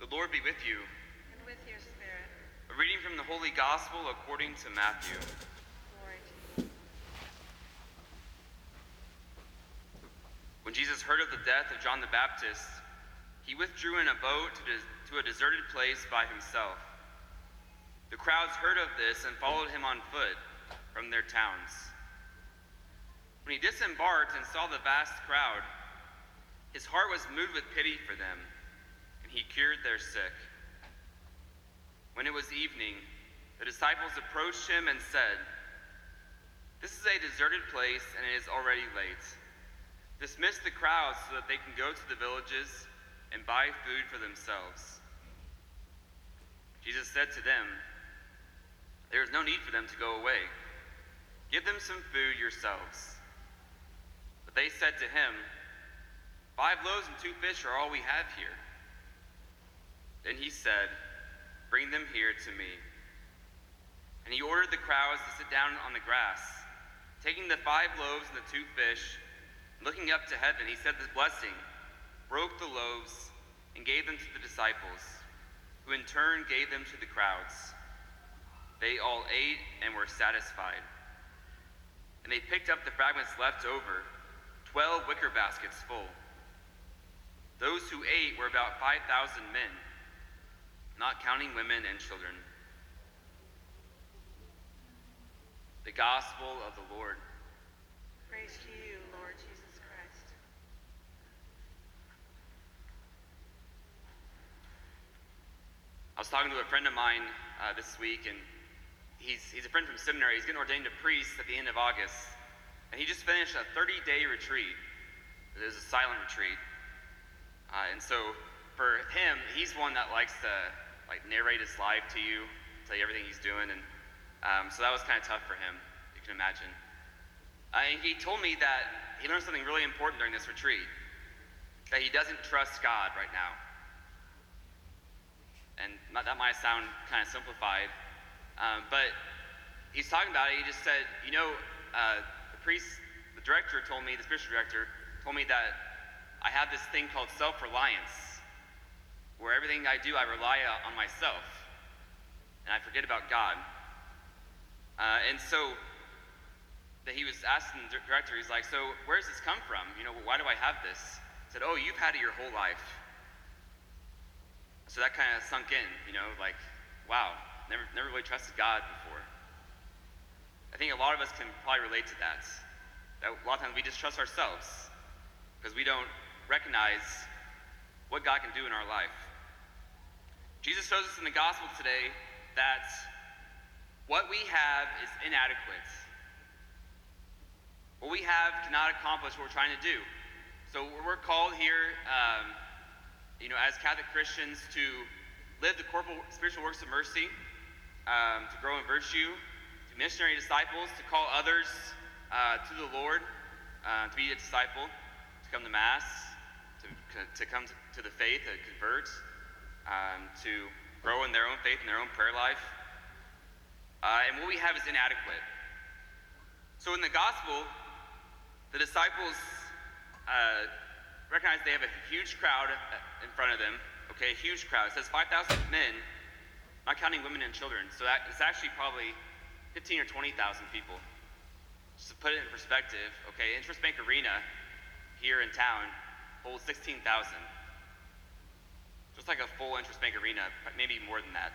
The Lord be with you. and with your spirit. A reading from the Holy Gospel according to Matthew. Glory to you. When Jesus heard of the death of John the Baptist, he withdrew in a boat to, to a deserted place by himself. The crowds heard of this and followed him on foot from their towns. When he disembarked and saw the vast crowd, his heart was moved with pity for them, he cured their sick. When it was evening, the disciples approached him and said, This is a deserted place, and it is already late. Dismiss the crowds so that they can go to the villages and buy food for themselves. Jesus said to them, There is no need for them to go away. Give them some food yourselves. But they said to him, Five loaves and two fish are all we have here. Then he said, Bring them here to me. And he ordered the crowds to sit down on the grass. Taking the five loaves and the two fish, looking up to heaven, he said this blessing, broke the loaves, and gave them to the disciples, who in turn gave them to the crowds. They all ate and were satisfied. And they picked up the fragments left over, twelve wicker baskets full. Those who ate were about 5,000 men, not counting women and children. The Gospel of the Lord. Praise to you, Lord Jesus Christ. I was talking to a friend of mine uh, this week, and he's, he's a friend from seminary. He's getting ordained a priest at the end of August. And he just finished a 30 day retreat. It was a silent retreat. Uh, and so for him, he's one that likes to like narrate his life to you, tell you everything he's doing. And um, so that was kind of tough for him, you can imagine. Uh, and he told me that he learned something really important during this retreat that he doesn't trust God right now and that might sound kind of simplified, um, but he's talking about it. He just said, you know, uh, the priest, the director told me, the spiritual director told me that I have this thing called self-reliance, everything I do, I rely on myself, and I forget about God. Uh, and so that he was asking the director, he's like, so where does this come from? You know, why do I have this? He said, oh, you've had it your whole life. So that kind of sunk in, you know, like, wow, never, never really trusted God before. I think a lot of us can probably relate to that. That a lot of times we just trust ourselves because we don't recognize what God can do in our life. Jesus shows us in the gospel today that what we have is inadequate. What we have cannot accomplish what we're trying to do. So we're called here. Um, you know, as Catholic Christians, to live the corporal spiritual works of mercy, um, to grow in virtue, to missionary disciples, to call others uh, to the Lord, uh, to be a disciple, to come to Mass, to, to come to the faith, to convert, um, to grow in their own faith and their own prayer life. Uh, and what we have is inadequate. So in the gospel, the disciples uh, recognize they have a huge crowd in front of them. Okay, a huge crowd. It says 5,000 men, not counting women and children. So that it's actually probably 15 or 20,000 people. Just to put it in perspective, okay, INTRUST Bank Arena here in town holds 16,000. Just like a full INTRUST Bank Arena, but maybe more than that.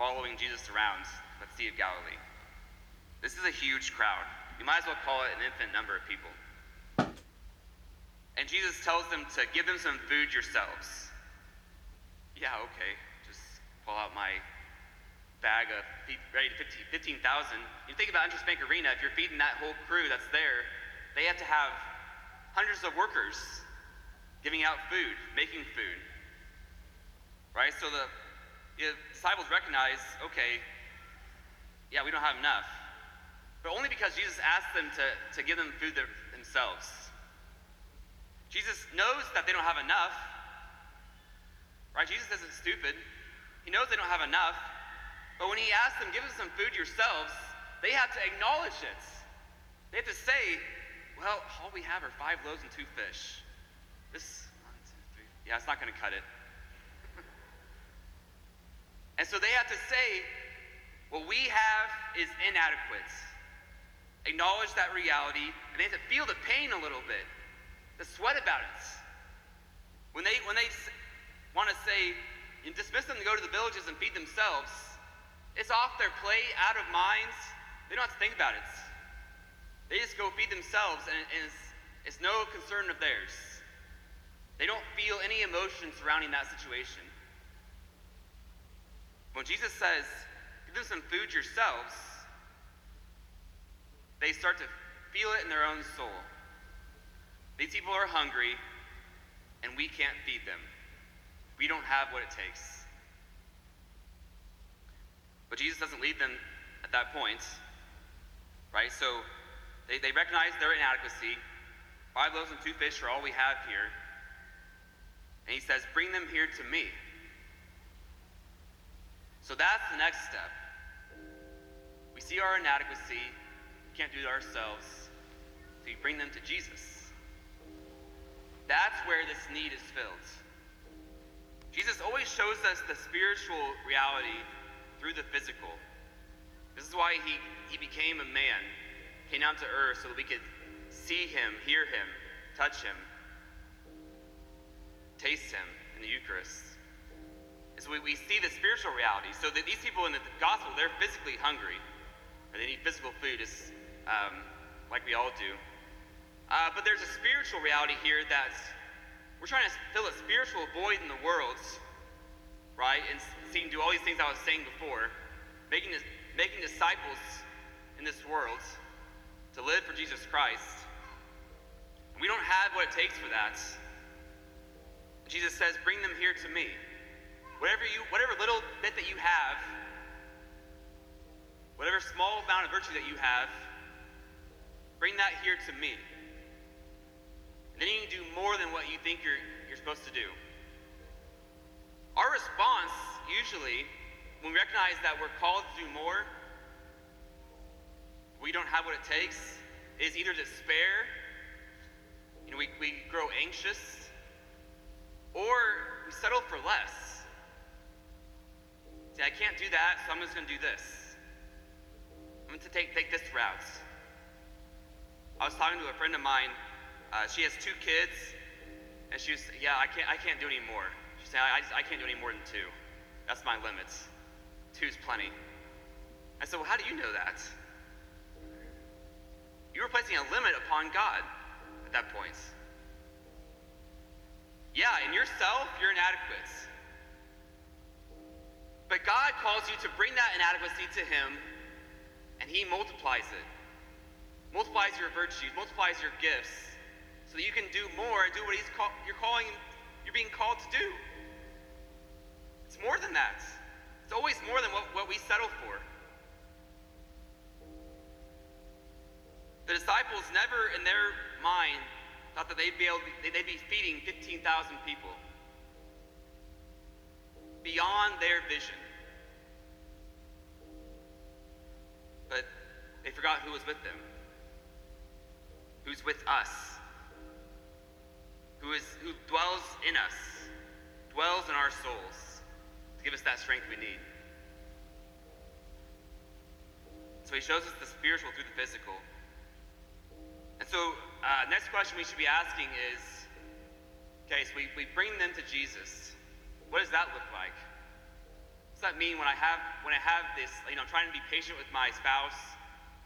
Following Jesus around the Sea of Galilee. This is a huge crowd. You might as well call it an infinite number of people. And Jesus tells them to give them some food yourselves. Yeah, okay. Just pull out my bag of ready to 15,000. you think about INTRUST Bank Arena, if you're feeding that whole crew that's there, they have to have hundreds of workers giving out food, making food. Right? So the, the disciples recognize, okay, yeah, we don't have enough. But only because Jesus asked them to, to give them food themselves. Jesus knows that they don't have enough. Right? Jesus isn't stupid. He knows they don't have enough. But when he asks them, give us some food yourselves, they have to acknowledge it. They have to say, well, all we have are five loaves and two fish. This. Yeah, it's not going to cut it. And so they have to say, what we have is inadequate. Acknowledge that reality, and they have to feel the pain a little bit, the sweat about it. When they, when they want to say, you dismiss them to go to the villages and feed themselves, it's off their plate, out of minds. They don't have to think about it. They just go feed themselves, and it's, it's no concern of theirs. They don't feel any emotion surrounding that situation. When Jesus says, give them some food yourselves, they start to feel it in their own soul. These people are hungry, and we can't feed them. We don't have what it takes. But Jesus doesn't leave them at that point, right? So they, they recognize their inadequacy. Five loaves and two fish are all we have here. And he says, Bring them here to me. So that's the next step. We see our inadequacy, we can't do it ourselves. So you bring them to Jesus. That's where this need is filled. Jesus always shows us the spiritual reality through the physical. This is why he, he became a man, came down to earth so that we could see him, hear him, touch him, taste him in the Eucharist. And so we, we see the spiritual reality. So that these people in the gospel, they're physically hungry. Or they need physical food, is um, like we all do. Uh, but there's a spiritual reality here that we're trying to fill a spiritual void in the world, right? And seeing do all these things I was saying before, making this, making disciples in this world to live for Jesus Christ. We don't have what it takes for that. Jesus says, "Bring them here to me." Whatever you, whatever little bit that you have, whatever small amount of virtue that you have, bring that here to me. And then you can do more than what you think you're, you're supposed to do. Our response, usually, when we recognize that we're called to do more, we don't have what it takes, is either despair, you know, we, we grow anxious, or we settle for less. I can't do that, so I'm just going to do this. I'm going to take, take this route. I was talking to a friend of mine uh, she has two kids, and she was, yeah, I can't, I can't do any more. She said, I, I, I can't do any more than two. That's my limits. Two's plenty. I said, well, how do you know that? You were placing a limit upon God at that point. Yeah, in yourself, you're inadequate. But God calls you to bring that inadequacy to Him, and He multiplies it. Multiplies your virtues, multiplies your gifts, so that you can do more and do what he's call, you're calling you're being called to do. It's more than that. It's always more than what, what we settle for. The disciples never in their mind thought that they'd be able to, they'd be feeding 15,000 people beyond their vision. They forgot who was with them. Who's with us who, is, who dwells in us, dwells in our souls to give us that strength we need. So he shows us the spiritual through the physical. And so, uh, next question we should be asking is okay, so we, we bring them to Jesus. What does that look like? What does that mean when I have when I have this, you know, I'm trying to be patient with my spouse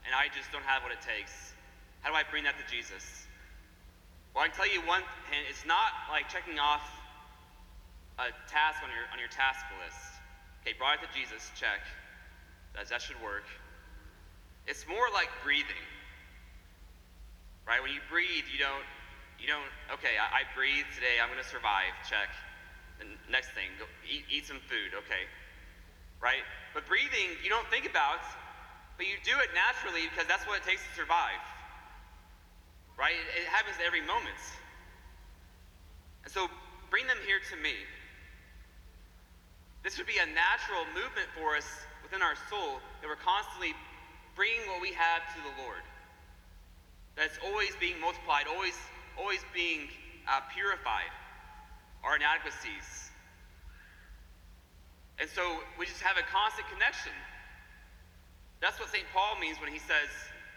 and I just don't have what it takes? How do I bring that to Jesus? Well, I can tell you one hint. It's not like checking off a task on your on your task list. Okay, brought it to Jesus. Check. That that should work. It's more like breathing. Right? When you breathe, you don't you don't. Okay, I, I breathe today. I'm going to survive. Check. The next thing, go eat, eat some food. Okay. Right? But breathing, you don't think about, but you do it naturally because that's what it takes to survive right? It, it happens every moment. And so bring them here to me. This would be a natural movement for us within our soul that we're constantly bringing what we have to the Lord. That's always being multiplied, always, always being uh, purified. Our inadequacies. And so we just have a constant connection. That's what St. Paul means when he says,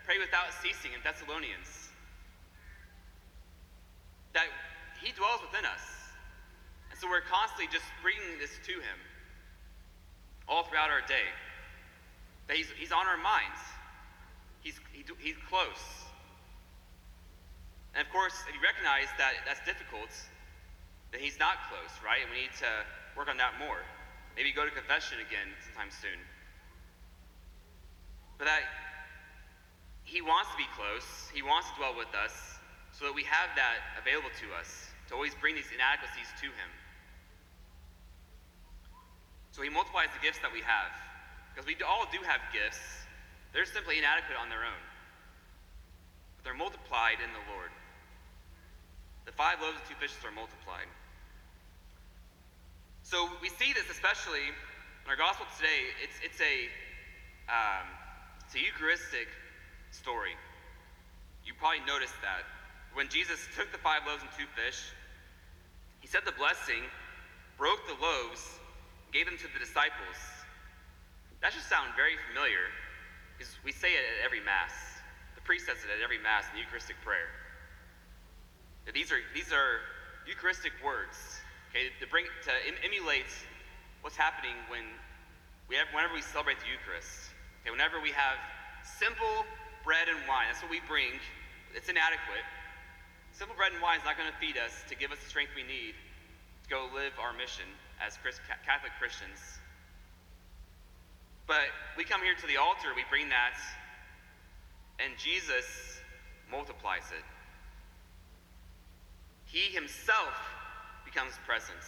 pray without ceasing in Thessalonians. That he dwells within us. And so we're constantly just bringing this to him all throughout our day. That he's, he's on our minds, he's, he, he's close. And of course, if you recognize that that's difficult, then he's not close, right? And we need to work on that more. Maybe go to confession again sometime soon. But that he wants to be close, he wants to dwell with us, so that we have that available to us, to always bring these inadequacies to him. So he multiplies the gifts that we have. Because we all do have gifts, they're simply inadequate on their own. But they're multiplied in the Lord. The five loaves and two fishes are multiplied. So we see this especially in our gospel today. It's, it's, a, um, it's a Eucharistic story. You probably noticed that. When Jesus took the five loaves and two fish, he said the blessing, broke the loaves, gave them to the disciples. That should sound very familiar because we say it at every Mass. The priest says it at every Mass in the Eucharistic prayer. These are, these are Eucharistic words, okay, to, bring, to emulate what's happening when we have, whenever we celebrate the Eucharist. Okay, whenever we have simple bread and wine, that's what we bring. It's inadequate. Simple bread and wine is not going to feed us to give us the strength we need to go live our mission as Catholic Christians. But we come here to the altar, we bring that, and Jesus multiplies it. He himself becomes present.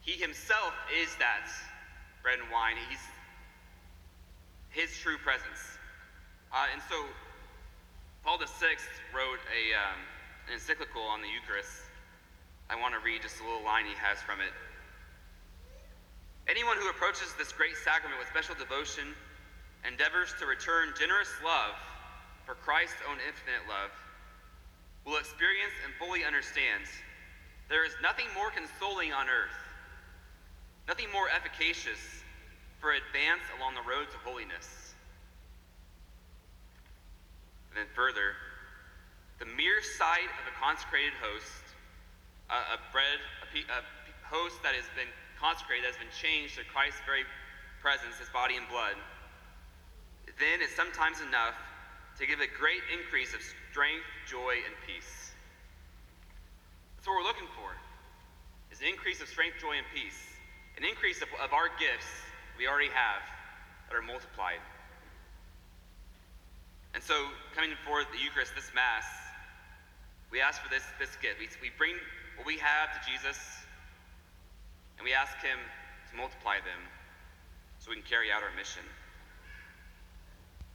He himself is that bread and wine. He's his true presence. Uh, and so, Paul VI wrote a, um, an encyclical on the Eucharist. I want to read just a little line he has from it. Anyone who approaches this great sacrament with special devotion endeavors to return generous love for Christ's own infinite love will experience and fully understand there is nothing more consoling on earth, nothing more efficacious for advance along the road to holiness. And then further, the mere sight of a consecrated host, a, a bread, a, a host that has been consecrated, that has been changed to Christ's very presence, his body and blood, then is sometimes enough to give a great increase of strength, joy, and peace. That's what we're looking for, is an increase of strength, joy, and peace. An increase of, of our gifts we already have that are multiplied. And so, coming forward the Eucharist, this Mass, we ask for this, this gift. We, we bring what we have to Jesus, and we ask Him to multiply them so we can carry out our mission.